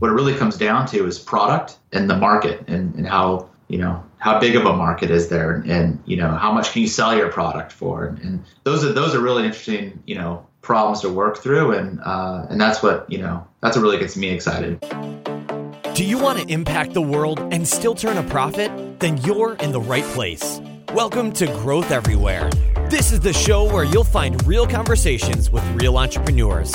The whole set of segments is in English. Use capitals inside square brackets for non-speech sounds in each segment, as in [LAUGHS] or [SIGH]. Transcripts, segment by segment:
what it really comes down to is product and the market and, and how you know how big of a market is there and, you know how much can you sell your product for? And, and, those are those are really interesting you know problems to work through and uh, and that's what you know that's what really gets me excited. Do you want to impact the world and still turn a profit? Then you're in the right place. Welcome to growth everywhere. This is the show where you'll find real conversations with real entrepreneurs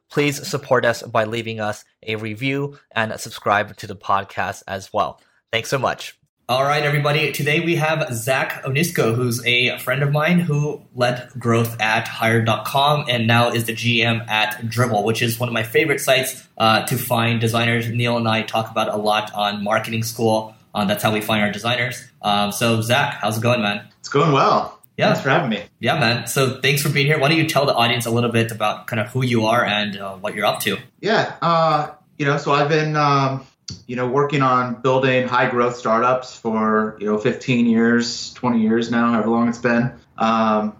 please support us by leaving us a review and subscribe to the podcast as well. Thanks so much. All right, everybody. Today we have Zach Onisko, who's a friend of mine who led growth at Hired.com and now is the GM at Dribbble, which is one of my favorite sites uh, to find designers. Neil and I talk about a lot on marketing school. Uh, that's how we find our designers. Um, so, Zach, how's it going, man? It's going well. Yeah. Thanks for having me. Yeah, man. So thanks for being here. Why don't you tell the audience a little bit about kind of who you are and uh, what you're up to? Yeah. Uh, you know, so I've been, um, you know, working on building high growth startups for, you know, 15 years, 20 years now, however long it's been. Um,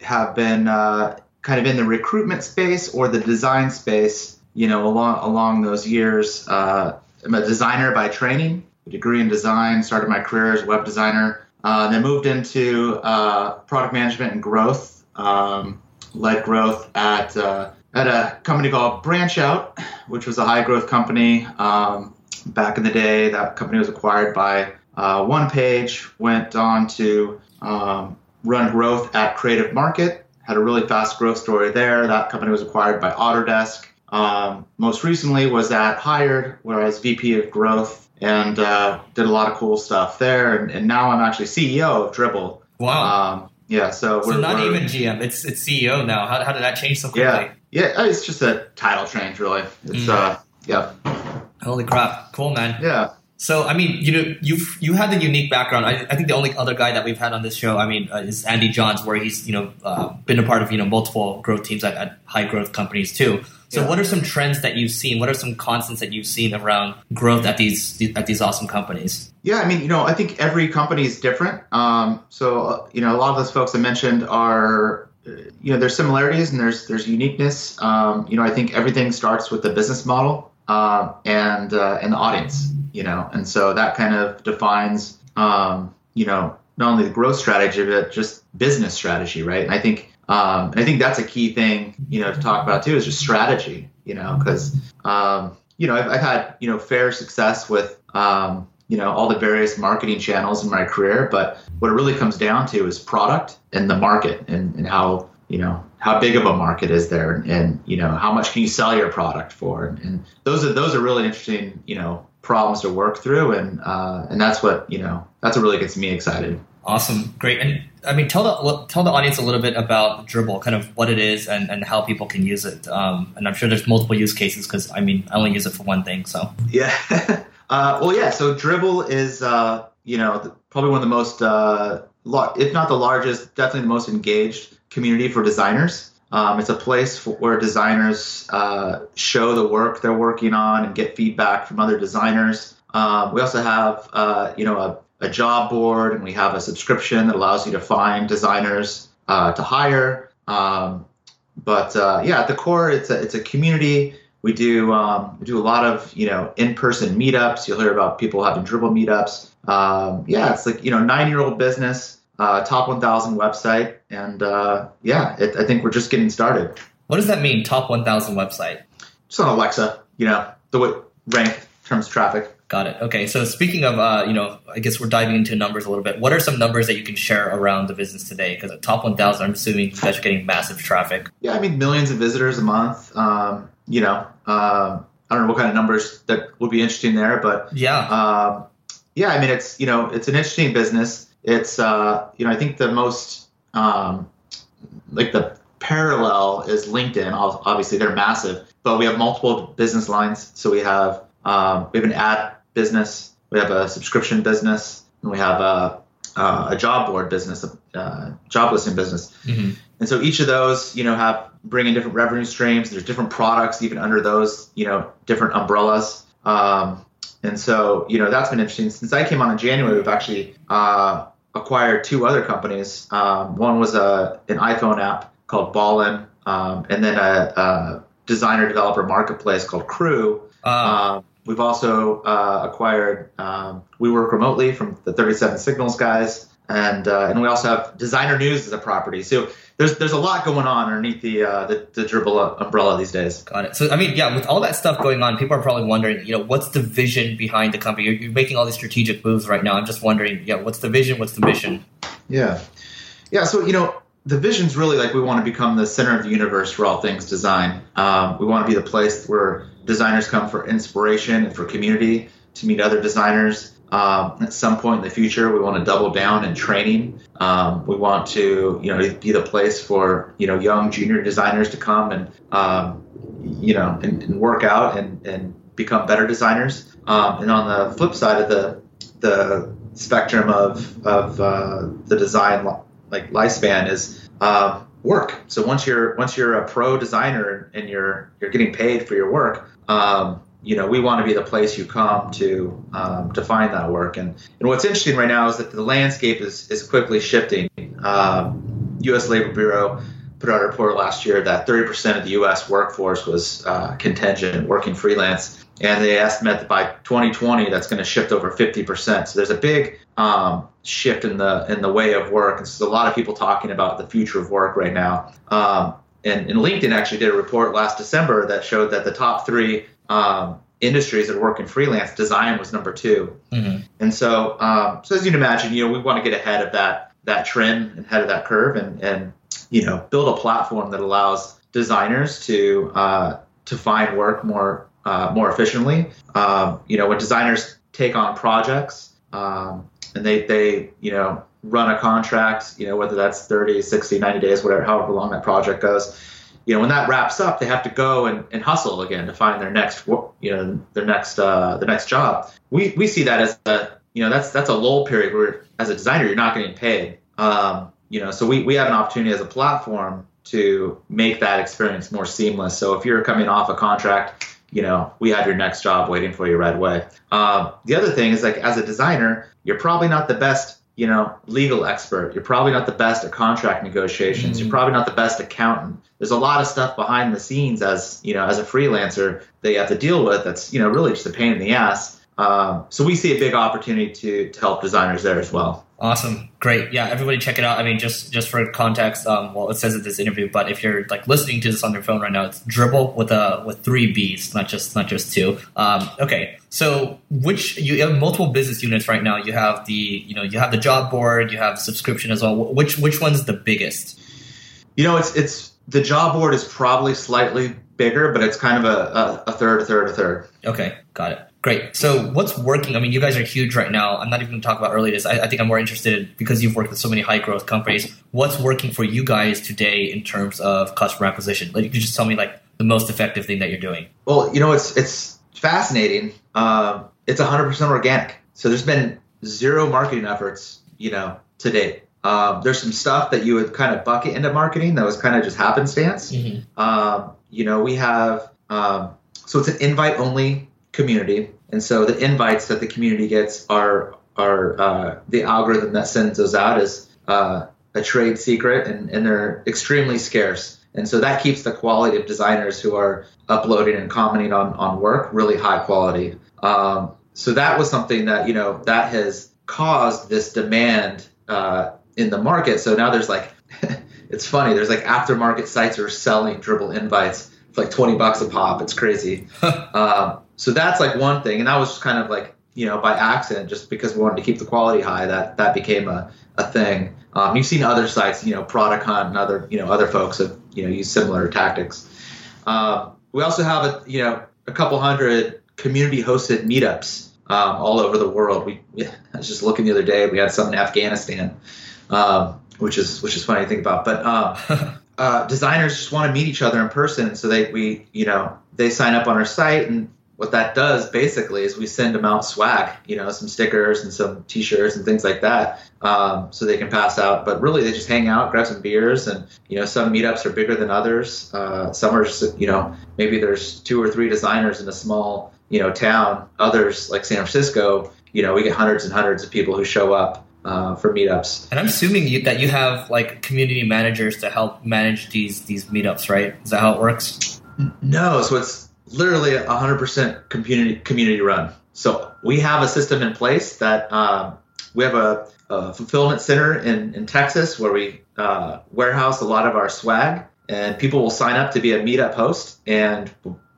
have been uh, kind of in the recruitment space or the design space, you know, along, along those years. Uh, I'm a designer by training, a degree in design, started my career as a web designer uh, then moved into uh, product management and growth, um, led growth at uh, at a company called BranchOut, which was a high growth company. Um, back in the day, that company was acquired by uh, OnePage. Went on to um, run growth at Creative Market. Had a really fast growth story there. That company was acquired by Autodesk. Um, most recently was at Hired, where I was VP of Growth and uh, did a lot of cool stuff there. And, and, now I'm actually CEO of Dribbble. Wow. Um, yeah. So so not even GM. It's it's CEO now. How, how did that change so quickly? Yeah. Yeah. It's just a title change, really. It's mm. uh, yeah. Holy crap! Cool, man. Yeah. So I mean, you know, you've you had the unique background. I, I think the only other guy that we've had on this show, I mean, uh, is Andy Johns, where he's you know uh, been a part of you know multiple growth teams at, at high growth companies too. So, yeah. what are some trends that you've seen? What are some constants that you've seen around growth at these at these awesome companies? Yeah, I mean, you know, I think every company is different. Um, so, you know, a lot of those folks I mentioned are, uh, you know, there's similarities and there's there's uniqueness. Um, you know, I think everything starts with the business model uh, and uh, and the audience. You know, and so that kind of defines, um, you know, not only the growth strategy but just business strategy, right? And I think um, and I think that's a key thing, you know, to talk about too is just strategy, you know, because, um, you know, I've, I've, had, you know, fair success with, um, you know, all the various marketing channels in my career. But what it really comes down to is product and the market and, and how, you know, how big of a market is there and, and you know, how much can you sell your product for? And, and those are, those are really interesting, you know, problems to work through. And, uh, and that's what, you know, that's what really gets me excited. Awesome, great, and I mean, tell the tell the audience a little bit about Dribbble, kind of what it is and, and how people can use it. Um, and I'm sure there's multiple use cases because I mean, I only use it for one thing. So yeah, [LAUGHS] uh, well, yeah. So Dribbble is uh, you know probably one of the most, uh, if not the largest, definitely the most engaged community for designers. Um, it's a place for, where designers uh, show the work they're working on and get feedback from other designers. Um, we also have, uh, you know, a a job board and we have a subscription that allows you to find designers uh, to hire. Um, but uh, yeah, at the core, it's a it's a community. We do um, we do a lot of you know in-person meetups. You'll hear about people having Dribbble meetups. Um, yeah, it's like you know nine-year-old business, uh, top 1,000 website, and uh, yeah, it, I think we're just getting started. What does that mean? Top 1,000 website? Just on Alexa, you know, the way rank in terms of traffic. Got it. Okay. So speaking of, uh, you know, I guess we're diving into numbers a little bit. What are some numbers that you can share around the business today? Because at top 1,000, I'm assuming you guys are getting massive traffic. Yeah, I mean, millions of visitors a month. Um, you know, uh, I don't know what kind of numbers that would be interesting there, but yeah, um, yeah. I mean, it's you know, it's an interesting business. It's uh, you know, I think the most um, like the parallel is LinkedIn. Obviously, they're massive, but we have multiple business lines. So we have um, we have an ad business. we have a subscription business, and we have a, uh, a job board business, a uh, job listing business. Mm-hmm. And so each of those, you know, have bring in different revenue streams. There's different products even under those, you know, different umbrellas. Um, and so, you know, that's been interesting. Since I came on in January, we've actually uh, acquired two other companies. Um, one was a an iPhone app called Balllin, um, and then a, a, designer developer marketplace called Crew. Uh, we've also uh, acquired. um, we work remotely from the 37 Signals guys, and uh, and we also have Designer News as a property. So there's there's a lot going on underneath the uh, the, the Dribbble umbrella these days. Got it. So I mean, yeah, with all that stuff going on, people are probably wondering, you know, what's the vision behind the company? You're, you're making all these strategic moves right now. I'm just wondering, yeah, what's the vision? What's the mission? Yeah, yeah. So you know, the vision's really like we want to become the center of the universe for all things design. Um, we want to be the place where designers come for inspiration and for community to meet other designers. Um, at some point in the future, we want to double down in training. Um, we want to, you know, be the place for you know young junior designers to come and um, you know and, and, work out and, and become better designers. Um, and on the flip side of the the spectrum of of uh, the design like lifespan is uh, work. So once you're once you're a pro designer and you're you're getting paid for your work, um, you know, we want to be the place you come to um, to find that work. And, and what's interesting right now is that the landscape is, is quickly shifting. Um, U.S. Labor Bureau put out a report last year that 30% of the U.S. workforce was uh, contingent, working freelance, and they estimate that by 2020 that's going to shift over 50%. So there's a big um, shift in the in the way of work. And so there's a lot of people talking about the future of work right now. Um, and, and LinkedIn actually did a report last December that showed that the top three um, industries that work in freelance, design was number 2 mm-hmm. And so, um, so as you can imagine, you know, we want to get ahead of that that trend and ahead of that curve, and and you know, build a platform that allows designers to uh, to find work more uh, more efficiently. Um, you know, when designers take on projects um, and they they you know run a contract, you know, whether that's 30, 60, 90 days, whatever, however long that project goes you know, when that wraps up, they have to go and, and hustle again to find their next, you know, their next, uh, the next job. We, we see that as a, you know, that's, that's a lull period where as a designer, you're not getting paid. Um, you know, so we, we have an opportunity as a platform to make that experience more seamless. So if you're coming off a contract, you know, we have your next job waiting for you right away. Um, the other thing is like as a designer, you're probably not the best you know, legal expert. You're probably not the best at contract negotiations. Mm-hmm. You're probably not the best accountant. There's a lot of stuff behind the scenes as you know, as a freelancer that you have to deal with. That's you know, really just a pain in the ass. Um, so we see a big opportunity to to help designers there as well. Awesome, great, yeah. Everybody, check it out. I mean, just just for context, um, well, it says in this interview, but if you're like listening to this on your phone right now, it's Dribbble with a with three B's, not just not just two. Um, okay, so which you have multiple business units right now. You have the you know you have the job board, you have subscription as well. Which which one's the biggest? You know, it's it's the job board is probably slightly bigger, but it's kind of a, a, a third, a third, a third. Okay, got it. Great. So what's working? I mean, you guys are huge right now. I'm not even going to talk about early days. I, I, think I'm more interested in, because you've worked with so many high growth companies. What's working for you guys today in terms of customer acquisition? Like, you could just tell me like the most effective thing that you're doing. Well, you know, it's it's fascinating. Um, it's 100% organic. So there's been zero marketing efforts, you know, to date. Um, there's some stuff that you would kind of bucket into marketing that was kind of just happenstance. Mm-hmm. Um, you know, we have um, so it's an invite only community. And so the invites that the community gets are are uh, the algorithm that sends those out is uh, a trade secret, and, and they're extremely scarce. And so that keeps the quality of designers who are uploading and commenting on, on work really high quality. Um, so that was something that you know that has caused this demand uh, in the market. So now there's like, [LAUGHS] it's funny. There's like aftermarket sites are selling Dribbble invites for like 20 bucks a pop. It's crazy. um, so that's like one thing, and that was just kind of like you know by accident, just because we wanted to keep the quality high. That that became a, a thing. Um, you've seen other sites, you know, Product Hunt and other you know other folks have you know used similar tactics. Um, we also have a you know a couple hundred community hosted meetups um, all over the world. We, [LAUGHS] I was just looking the other day. We had some in Afghanistan, um, which is which is funny to think about. But um, [LAUGHS] uh, designers just want to meet each other in person, so they we you know they sign up on our site and what that does basically is we send them out swag, you know, some stickers and some T-shirts and things like that, um, so they can pass out. But really, they just hang out, grab some beers, and you know, some meetups are bigger than others. Uh, some are just, you know, maybe there's two or three designers in a small, you know, town. Others like San Francisco, you know, we get hundreds and hundreds of people who show up. Uh, for meetups, and I'm assuming you, that you have like community managers to help manage these these meetups, right? Is that how it works? No, so it's literally 100% community community run. So we have a system in place that um, we have a, a, fulfillment center in, in Texas where we uh, warehouse a lot of our swag, and people will sign up to be a meetup host. And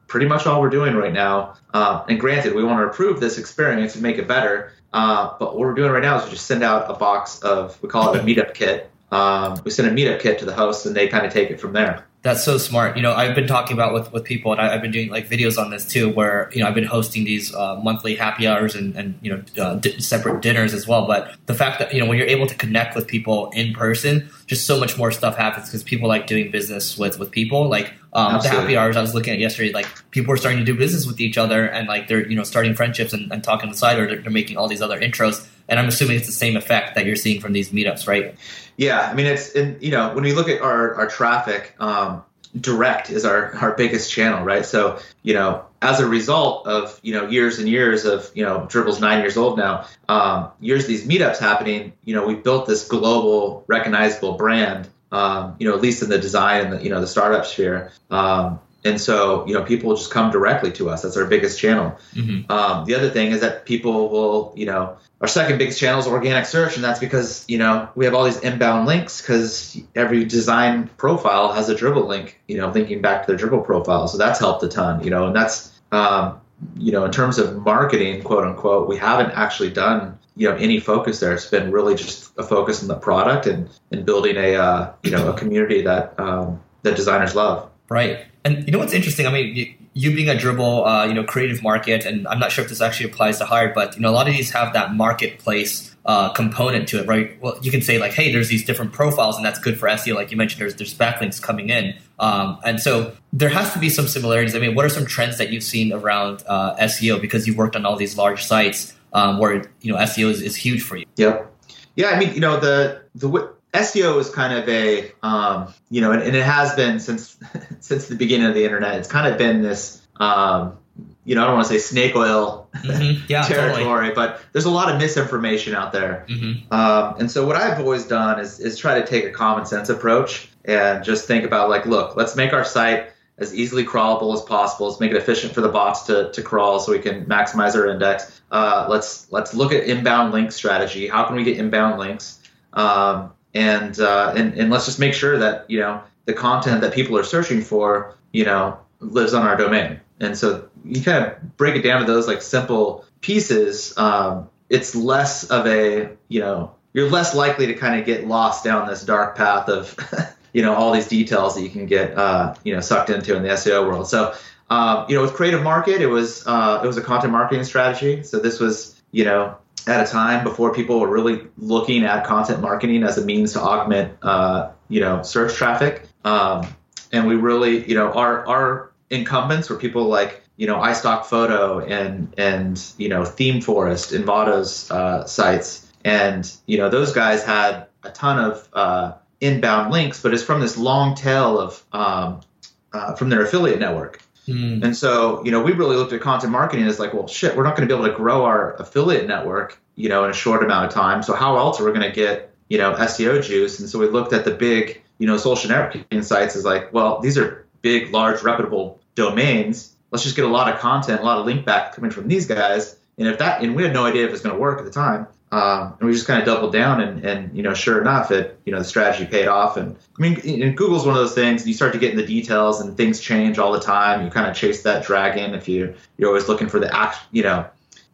pretty much all we're doing right now. Uh, and granted, we want to improve this experience and make it better. Uh, but what we're doing right now is we just send out a box of we call it a [LAUGHS] meetup kit. Um, we send a meetup kit to the host, and they kind of take it from there. That's so smart. You know, I've been talking about with, with people, and I, have been doing like videos on this too, where you know I've been hosting these uh, monthly happy hours and, and you know uh, di- separate dinners as well. But the fact that you know when you're able to connect with people in person, just so much more stuff happens because people like doing business with with people. Like um, the happy hours I was looking at yesterday, like people are starting to do business with each other, and like they're you know starting friendships and, and talking on the side, or they're, they're making all these other intros. And I'm assuming it's the same effect that you're seeing from these meetups, right? Yeah, I mean it's in, you know when we look at our our traffic, um, direct is our our biggest channel, right? So you know as a result of you know years and years of you know Dribbble's nine years old now, um, years of these meetups happening, you know we've built this global recognizable brand. Um, you know, at least in the design and the you know the startup sphere. Um, and so, you know, people just come directly to us. That's our biggest channel. Mm-hmm. Um, the other thing is that people will, you know, our second biggest channel is organic search, and that's because you know we have all these inbound links because every design profile has a Dribbble link, you know, linking back to their Dribbble profile. So that's helped a ton, you know, and that's um, you know, in terms of marketing, quote unquote, we haven't actually done you know any focus there. It's been really just a focus on the product and and building a uh, you know a community that um, that designers love. Right. And you know what's interesting? I mean, you, you being a Dribbble, uh, you know, creative market, and I'm not sure if this actually applies to hire, but you know, a lot of these have that marketplace uh, component to it, right? Well, you can say like, hey, there's these different profiles, and that's good for SEO. Like you mentioned, there's there's backlinks coming in, um, and so there has to be some similarities. I mean, what are some trends that you've seen around uh, SEO because you've worked on all these large sites um, where you know SEO is, is huge for you? Yep. Yeah, I mean, you know, the the SEO is kind of a, um, you know, and, and, it has been since [LAUGHS] since the beginning of the internet. It's kind of been this, um, you know, I don't want to say snake oil mm-hmm. [LAUGHS] yeah, territory, totally. but there's a lot of misinformation out there. Mm-hmm. Um, and so what I've always done is is try to take a common sense approach and just think about like, look, let's make our site as easily crawlable as possible. Let's make it efficient for the bots to, to crawl so we can maximize our index. Uh, let's let's look at inbound link strategy. How can we get inbound links? Um, and uh, and and let's just make sure that you know the content that people are searching for, you know, lives on our domain. And so you kind of break it down to those like simple pieces. Um, it's less of a you know you're less likely to kind of get lost down this dark path of [LAUGHS] you know all these details that you can get uh, you know sucked into in the SEO world. So um, you know with Creative Market, it was uh, it was a content marketing strategy. So this was you know at a time before people were really looking at content marketing as a means to augment, uh, you know, search traffic. Um, and we really, you know, our our incumbents were people like, you know, iStockphoto and and you know, ThemeForest, Envato's uh, sites, and you know, those guys had a ton of uh, inbound links, but it's from this long tail of um, uh, from their affiliate network. Mm. And so, you know, we really looked at content marketing as like, well, shit, we're not going to be able to grow our affiliate network, you know, in a short amount of time. So how else are we going to get, you know, SEO juice? And so we looked at the big, you know, social networking sites as like, well, these are big, large, reputable domains. Let's just get a lot of content, a lot of link back coming from these guys. And if that, and we had no idea if it was going to work at the time. Um, and we just kind of doubled down, and, and you know, sure enough, it you know the strategy paid off. And I mean, and Google's one of those things. You start to get in the details, and things change all the time. You kind of chase that dragon if you you're always looking for the act, you know,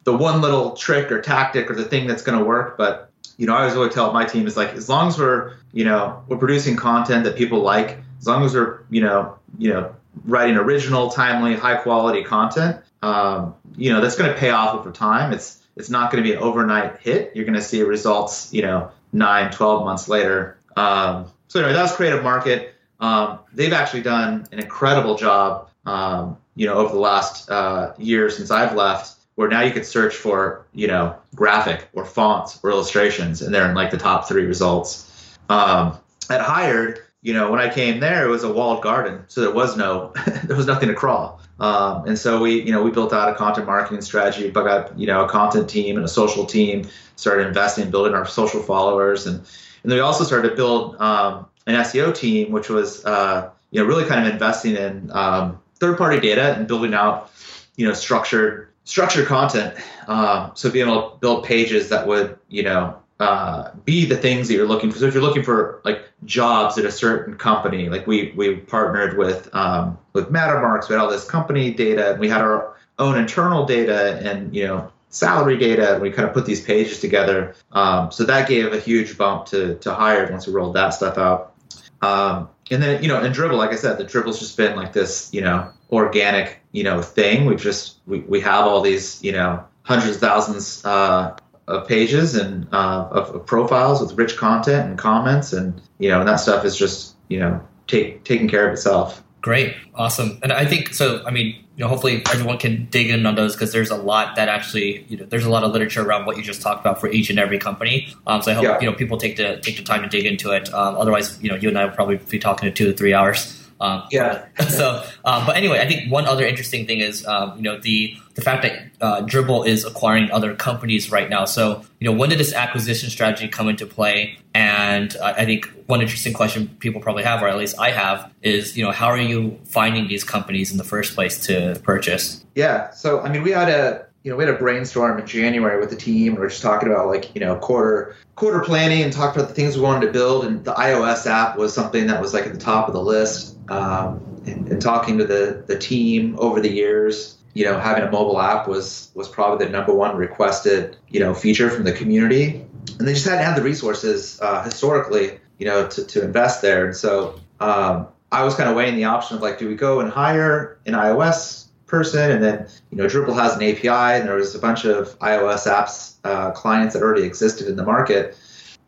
the one little trick or tactic or the thing that's going to work. But you know, I always tell my team is like, as long as we're you know we're producing content that people like, as long as we're you know you know writing original, timely, high quality content, um, you know, that's going to pay off over time. It's it's not going to be an overnight hit. You're going to see results, you know, nine, 12 months later. Um, so anyway, that was Creative Market. Um, they've actually done an incredible job um, you know, over the last uh, year since I've left, where now you could search for, you know, graphic or fonts or illustrations, and they're in like the top three results. Um, at Hired, you know, when I came there, it was a walled garden, so there was no, [LAUGHS] there was nothing to crawl. Um, and so we, you know, we built out a content marketing strategy, but got, you know, a content team and a social team, started investing, building our social followers, and and then we also started to build um, an SEO team, which was, uh, you know, really kind of investing in um, third-party data and building out, you know, structured structured content. Um, so being able to build pages that would, you know, uh, be the things that you're looking for. So if you're looking for like jobs at a certain company, like we we partnered with um, with Mattermarks, we had all this company data, and we had our own internal data, and you know salary data, and we kind of put these pages together. Um, so that gave a huge bump to to Hired once we rolled that stuff out. Um, and then you know, and Dribbble, like I said, the Dribbble's just been like this, you know, organic, you know, thing. We just we, we have all these, you know, hundreds of thousands uh, of pages and uh, of, of, profiles with rich content and comments, and you know, and that stuff is just you know take taking care of itself. Great, awesome, and I think so. I mean, you know, hopefully everyone can dig in on those because there's a lot that actually, you know, there's a lot of literature around what you just talked about for each and every company. Um, so I hope yeah. you know people take the take the time to dig into it. Um, otherwise, you know, you and I will probably be talking to two to three hours. Um, yeah. [LAUGHS] so, um, but anyway, I think one other interesting thing is, um, you know, the the fact that uh, Dribbble is acquiring other companies right now. So, you know, when did this acquisition strategy come into play? And uh, I think one interesting question people probably have, or at least I have, is, you know, how are you finding these companies in the first place to purchase? Yeah. So, I mean, we had a you know, we had a brainstorm in January with the team. And we are just talking about like, you know, quarter quarter planning and talked about the things we wanted to build. And the iOS app was something that was like at the top of the list um, and, and, talking to the, the team over the years, you know, having a mobile app was was probably the number one requested, you know, feature from the community. And they just hadn't had the resources uh, historically, you know, to, to invest there. And so um, I was kind of weighing the option of like, do we go and hire an iOS person? And then, you know, Dribbble has an API, and there was a bunch of iOS apps uh, clients that already existed in the market.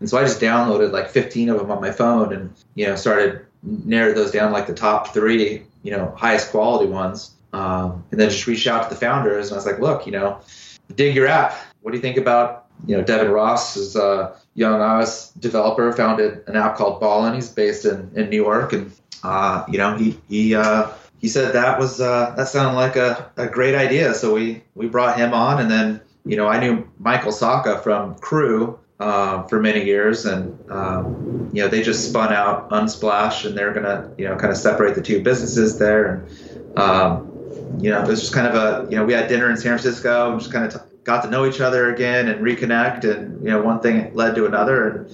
And so I just downloaded like 15 of them on my phone and, you know, started narrowed those down like the top three, you know, highest quality ones. Um, and then just reached out to the founders and I was like, look, you know, dig your app. What do you think about, you know, Devin Ross is a young iOS developer, founded an app called Balllin. He's based in, in New York. And, uh, you know, he, he, uh, he said that was, uh, that sounded like a, a great idea. So we, we brought him on and then, you know, I knew Michael Sacca from Crew, uh, for many years, and um, you know they just spun out Unsplash, and they're gonna you know kind of separate the two businesses there, and um, you know it was just kind of a you know we had dinner in San Francisco, and just kind of t- got to know each other again and reconnect, and you know one thing led to another, and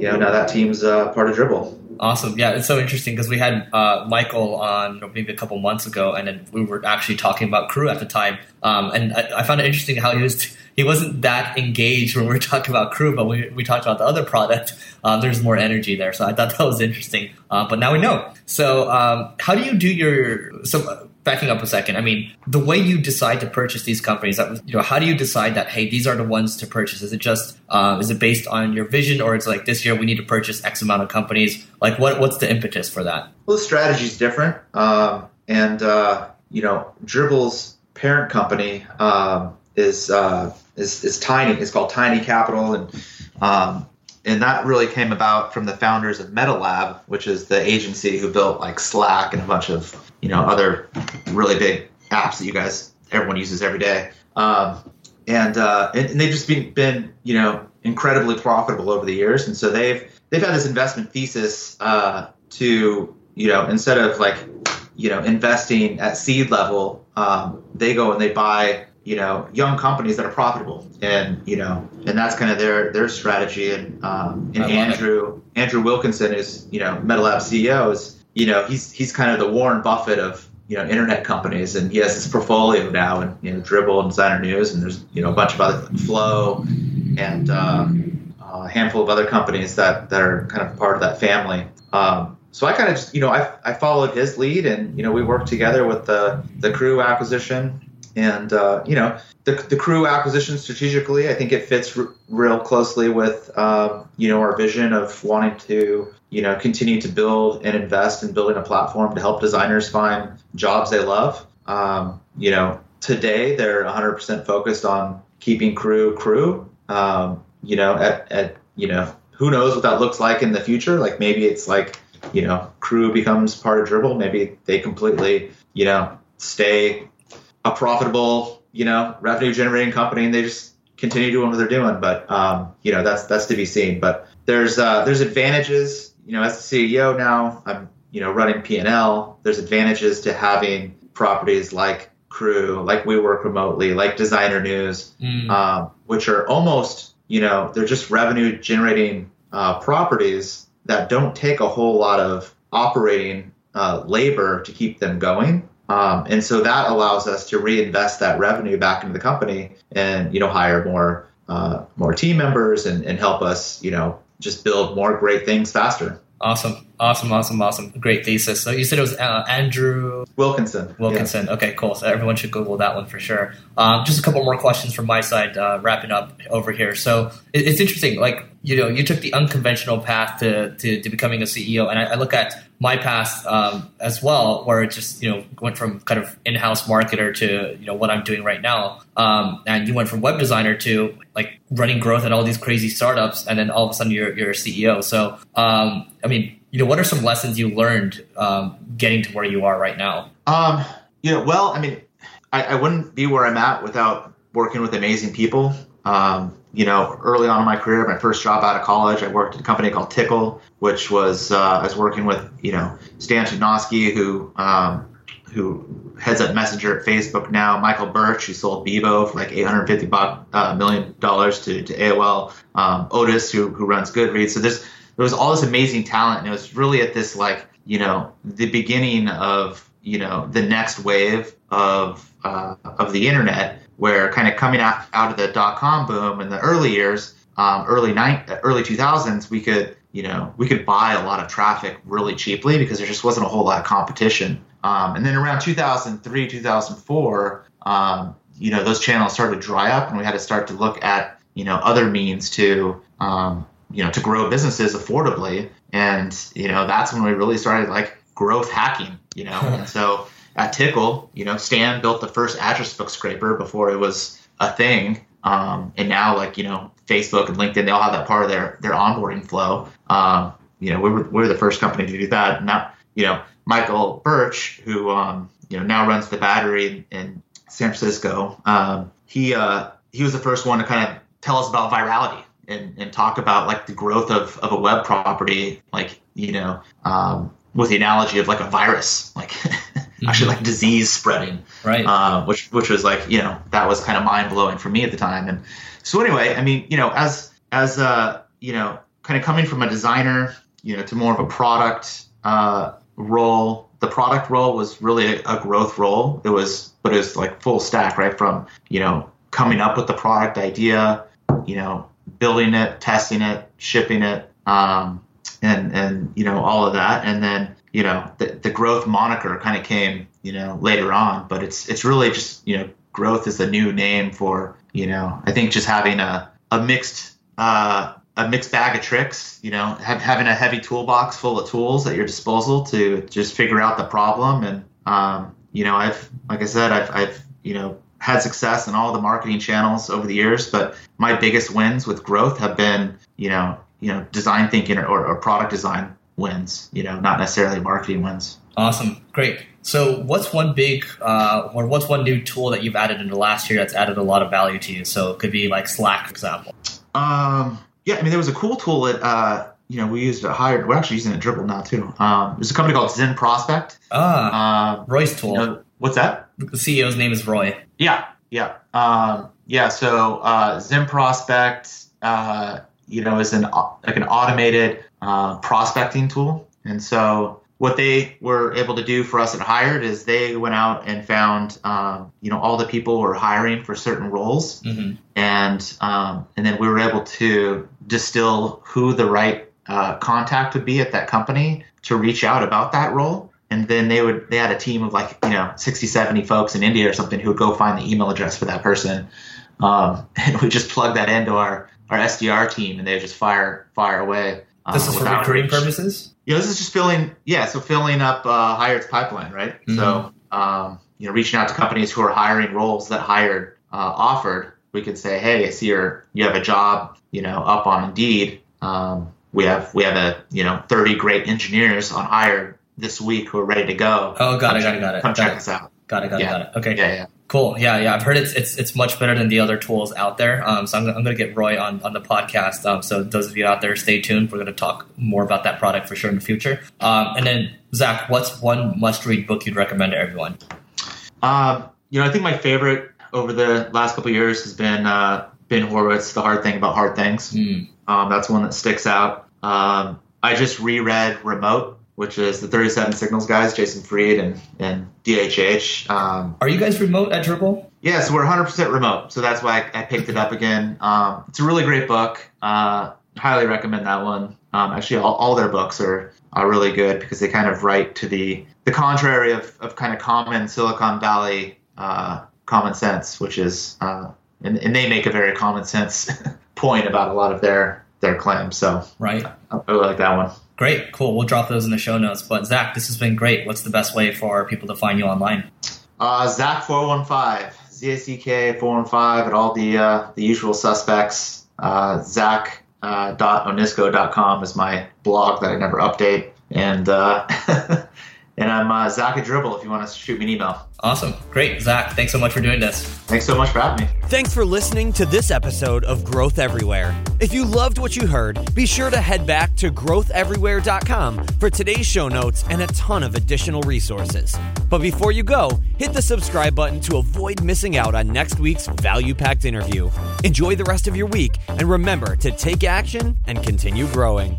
you know now that team's uh, part of Dribbble. Awesome. Yeah, it's so interesting because we had uh, Michael on maybe a couple months ago, and then we were actually talking about crew at the time. Um, and I, I, found it interesting how he was he wasn't that engaged when we were talking about crew, but we, we talked about the other product. [LAUGHS] Um, there's more energy there, so I thought [LAUGHS] that was interesting. Uh, but now we know. So um, how do you do your so? backing up a second, I mean, the way you decide to purchase these companies, you know, how do you decide that, hey, these are the ones to purchase? Is it just, uh, is it based on your vision or it's like this year we need to purchase X amount of companies? Like what, what's the impetus for that? Well, the strategy is different. Um, and, uh, you know, Dribbble's parent company um, is, uh, is, is tiny. It's called Tiny Capital. And, um, and that really came about from the founders of MetaLab, which is the agency who built like Slack and a bunch of you know other really big apps that you guys everyone uses every day. Um, and, uh, and, and they've just been been you know incredibly profitable over the years, and so they've they've had this investment thesis uh, to you know instead of like you know investing at seed level, um, they go and they buy you know young companies that are profitable. And you know and that's kind of their their strategy. And um, and andrew it. andrew wilkinson is you know metalab ceo is you know he's he's kind of the warren buffett of you know internet companies. And he has this portfolio now and you know Dribbble and designer news. And there's you know a bunch of other flow and uh, a handful of other companies that that are kind of part of that family. Um, so I kind of just, you know, I, I followed his lead. And, you know, we worked together with the, the crew acquisition and uh, you know the, the crew acquisition strategically i think it fits r- real closely with um, you know our vision of wanting to you know continue to build and invest in building a platform to help designers find jobs they love. Um, you know today they're 100% focused on keeping crew crew. Um, you know at, at you know who knows what that looks like in the future? Like maybe it's like you know crew becomes part of Dribbble maybe they completely you know stay a profitable, you know, revenue generating company and they just continue doing what they're doing. But um, you know, that's that's to be seen. But there's uh, there's advantages, you know, as the CEO now, I'm you know running P and L. There's advantages to having properties like Crew, like We Work Remotely, like Designer News, mm. um, which are almost you know they're just revenue generating uh, properties that don't take a whole lot of operating uh, labor to keep them going. Um, and so that allows us to reinvest that revenue back into the company and, you know, hire more, uh, more team members and, and help us, you know, just build more great things faster. Awesome. Awesome, awesome, awesome. Great thesis. So you said it was uh, Andrew Wilkinson. Wilkinson. Yeah. Okay, cool. So everyone should Google that one for sure. Um, just a couple more questions from my side, uh, wrapping up over here. So it, it's interesting. Like you know, you took the unconventional path to to, to becoming a CEO, and I, I look at my path um, as well, where it just you know went from kind of in-house marketer to you know what I'm doing right now, um, and you went from web designer to like running growth at all these crazy startups, and then all of a sudden you're you're a CEO. So um, I mean you know, what are some lessons you learned um, getting to where you are right now? Um, you know, well, I mean, I, I wouldn't be where I'm at without working with amazing people. Um, you know, early on in my career, my first job out of college, I worked at a company called Tickle, which was uh, I was working with you know Stan Chudnovsky, who um, who heads up Messenger at Facebook now, Michael Birch, who sold Bebo for like 850 buck, uh, million dollars to, to AOL, um, Otis, who, who runs Goodreads. So there's there was all this amazing talent, and it was really at this like you know the beginning of you know the next wave of uh, of the internet, where kind of coming out out of the dot com boom in the early years, um, early night early 2000s, we could you know we could buy a lot of traffic really cheaply because there just wasn't a whole lot of competition. Um, and then around 2003 2004, um, you know those channels started to dry up, and we had to start to look at you know other means to um, you know to grow businesses affordably and you know that's when we really started like growth hacking you know [LAUGHS] and so at tickle you know stan built the first address book scraper before it was a thing. Um, and now like you know facebook and linkedin they all have that part of their their onboarding flow. Um, you know we were, we were the first company to do that. Now you know michael birch who um, you know now runs the battery in, in san francisco um, he uh, he was the first one to kind of tell us about virality and, and talk about like the growth of, of a web property, like, you know, um, with the analogy of like a virus, like [LAUGHS] mm-hmm. actually like disease spreading. Right. Uh, which, which was like, you know, that was kind of mind blowing for me at the time. And so anyway, I mean, you know, as, as, uh, you know, kind of coming from a designer, you know, to more of a product, uh, role, the product role was really a, a growth role. It was, but it was like full stack, right? From, you know, coming up with the product idea, you know, building it, testing it, shipping it, um, and and you know all of that, and then you know the, the growth moniker kind of came you know later on, but it's it's really just you know growth is the new name for you know I think just having a a mixed uh, a mixed bag of tricks, you know, have, having a heavy toolbox full of tools at your disposal to just figure out the problem. And, um, you know, I've, like I said, I've, I've, you know, had success in all the marketing channels over the years, but my biggest wins with growth have been, you know, you know, design thinking or, or, product design wins, you know, not necessarily marketing wins. Awesome. Great. So what's one big uh, or what's one new tool that you've added in the last year that's added a lot of value to you? So it could be like Slack, for example. Um, yeah, I mean, there was a cool tool that, uh, you know, we used to hire, we're actually using it Dribbble now too. Um, there's a company called Zen Prospect. Ah, uh, Roy's tool. You know, what's that? The CEO's name is Roy. Yeah, yeah, um, yeah. So uh, Zen Prospect, uh, you know, is an like an automated uh, prospecting tool, and so what they were able to do for us at Hired is they went out and found, um, you know, all the people who were hiring for certain roles, mm-hmm. and um, and then we were able to distill who the right uh, contact would be at that company to reach out about that role. And then they would they had a team of like you know 60 70 folks in india or something who would go find the email address for that person. Um, [LAUGHS] and we just plug that into our our sdr team and they just fire fire away uh, This is for recruiting purposes. Yeah, this is just filling. Yeah, so filling up uh, Hired's pipeline, right? Mhm. So, um, you know, reaching out to companies who are hiring roles that Hired uh, offered. We could say, hey, I see you're, you have a job, you know, up on Indeed. Um, we have we have a you know 30 great engineers on Hired this week who are ready to go. Oh, got it, Come got it, got it, Come got check it. us out. Got it, got it, Yeah. got it. Okay, Yeah, yeah. Cool. Yeah, yeah. I've heard it's it's it's much better than the other tools out there. Um, so I'm, I'm going to get Roy on on the podcast. Um, so those of you out there, stay tuned. We're going to talk more about that product for sure in the future. Um, and then Zach, what's one must read book you'd recommend to everyone? Um, you know, I think my favorite over the last couple of years has been uh, Ben Horowitz, The Hard Thing About Hard Things. Um, that's one that sticks out. Um, I just reread Remote, which is the 37 Signals guys, Jason Fried and, and DHH. Um, Are you guys remote at Dribbble? yeah, so we're 100% remote. So that's why I, I picked it up again. Um, it's a really great book. Uh, highly recommend that one. Um, actually, all, all their books are, are really good because they kind of write to the, the contrary of, of kind of common Silicon Valley uh, common sense, which is, uh, and, and they make a very common sense [LAUGHS] point about a lot of their, their claims. So Right. I really like that one. Great, cool. We'll drop those in the show notes. But Zach, this has been great. What's the best way for people to find you online? Uh, Zach four one five, Z A C K four one five, and all the uh, the usual suspects. Uh, Zach uh, dot onisko dot com is my blog that I never update, and uh, [LAUGHS] and I'm uh, Zach at Dribbble if you want to shoot me an email. Awesome. Great. Zach, thanks so much for doing this. Thanks so much for having me. Thanks for listening to this episode of Growth Everywhere. If you loved what you heard, be sure to head back to growtheverywhere.com for today's show notes and a ton of additional resources. But before you go, hit the subscribe button to avoid missing out on next week's value packed interview. Enjoy the rest of your week and remember to take action and continue growing.